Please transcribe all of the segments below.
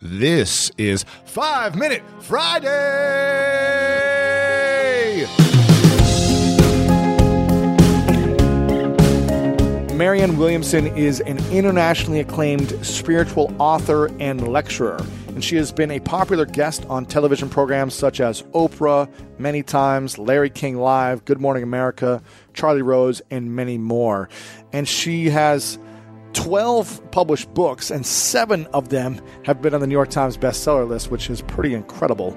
This is Five Minute Friday. Marianne Williamson is an internationally acclaimed spiritual author and lecturer, and she has been a popular guest on television programs such as Oprah, many times, Larry King Live, Good Morning America, Charlie Rose, and many more. And she has 12 published books, and seven of them have been on the New York Times bestseller list, which is pretty incredible.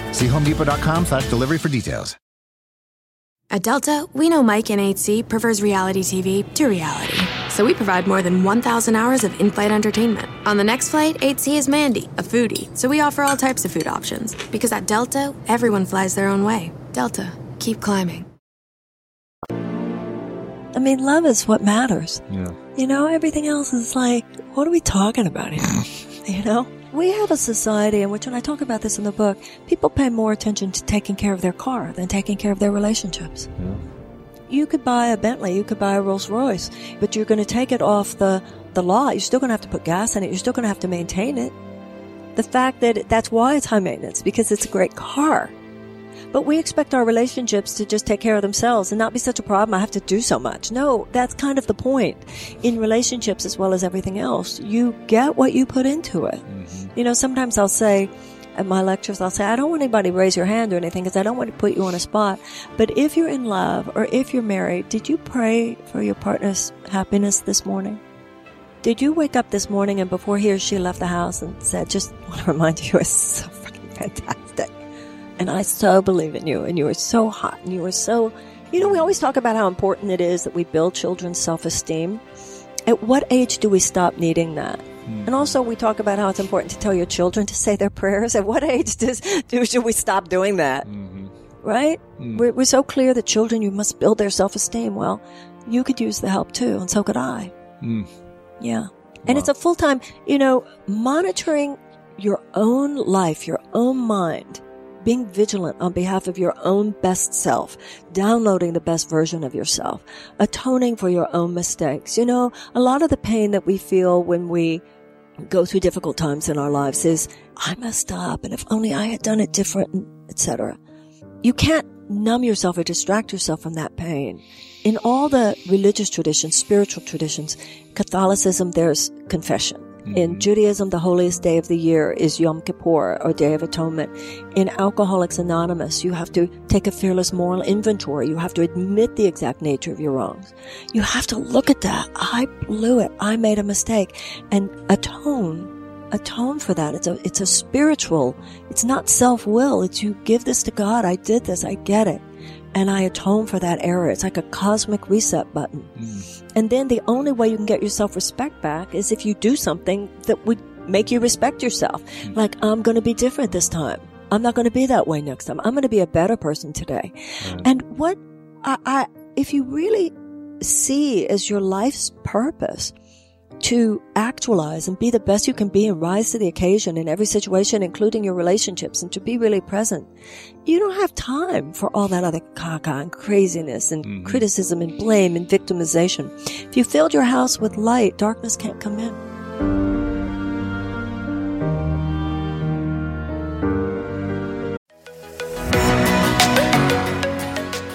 See homedepot.com slash delivery for details. At Delta, we know Mike in 8C prefers reality TV to reality. So we provide more than 1,000 hours of in flight entertainment. On the next flight, 8C is Mandy, a foodie. So we offer all types of food options. Because at Delta, everyone flies their own way. Delta, keep climbing. I mean, love is what matters. Yeah. You know, everything else is like, what are we talking about here? you know? We have a society in which, when I talk about this in the book, people pay more attention to taking care of their car than taking care of their relationships. Yeah. You could buy a Bentley, you could buy a Rolls Royce, but you're going to take it off the, the lot. You're still going to have to put gas in it. You're still going to have to maintain it. The fact that that's why it's high maintenance, because it's a great car. But we expect our relationships to just take care of themselves and not be such a problem. I have to do so much. No, that's kind of the point. In relationships as well as everything else, you get what you put into it. Mm-hmm. You know, sometimes I'll say at my lectures, I'll say, I don't want anybody to raise your hand or anything because I don't want to put you on a spot. But if you're in love or if you're married, did you pray for your partner's happiness this morning? Did you wake up this morning and before he or she left the house and said, just want to remind you, are so fucking fantastic. And I so believe in you and you are so hot and you are so, you know, we always talk about how important it is that we build children's self-esteem. At what age do we stop needing that? Hmm. And also, we talk about how it's important to tell your children to say their prayers. At what age does do should we stop doing that? Mm-hmm. Right? Hmm. We're, we're so clear that children, you must build their self-esteem. Well, you could use the help too, and so could I. Hmm. Yeah. And it's a full time, you know, monitoring your own life, your own mind, being vigilant on behalf of your own best self, downloading the best version of yourself, atoning for your own mistakes. You know, a lot of the pain that we feel when we go through difficult times in our lives is, I messed up and if only I had done it different, etc. You can't numb yourself or distract yourself from that pain. In all the religious traditions, spiritual traditions, Catholicism, there's confession. In mm-hmm. Judaism, the holiest day of the year is Yom Kippur or Day of Atonement. In Alcoholics Anonymous, you have to take a fearless moral inventory. You have to admit the exact nature of your wrongs. You have to look at that. I blew it. I made a mistake and atone. Atone for that. It's a, it's a spiritual, it's not self-will. It's you give this to God. I did this. I get it. And I atone for that error. It's like a cosmic reset button. Mm. And then the only way you can get your self respect back is if you do something that would make you respect yourself. Mm. Like, I'm going to be different this time. I'm not going to be that way next time. I'm going to be a better person today. And what I, I, if you really see as your life's purpose to actualize and be the best you can be and rise to the occasion in every situation, including your relationships and to be really present, you don't have time for all that other caca and craziness and mm-hmm. criticism and blame and victimization. If you filled your house with light, darkness can't come in.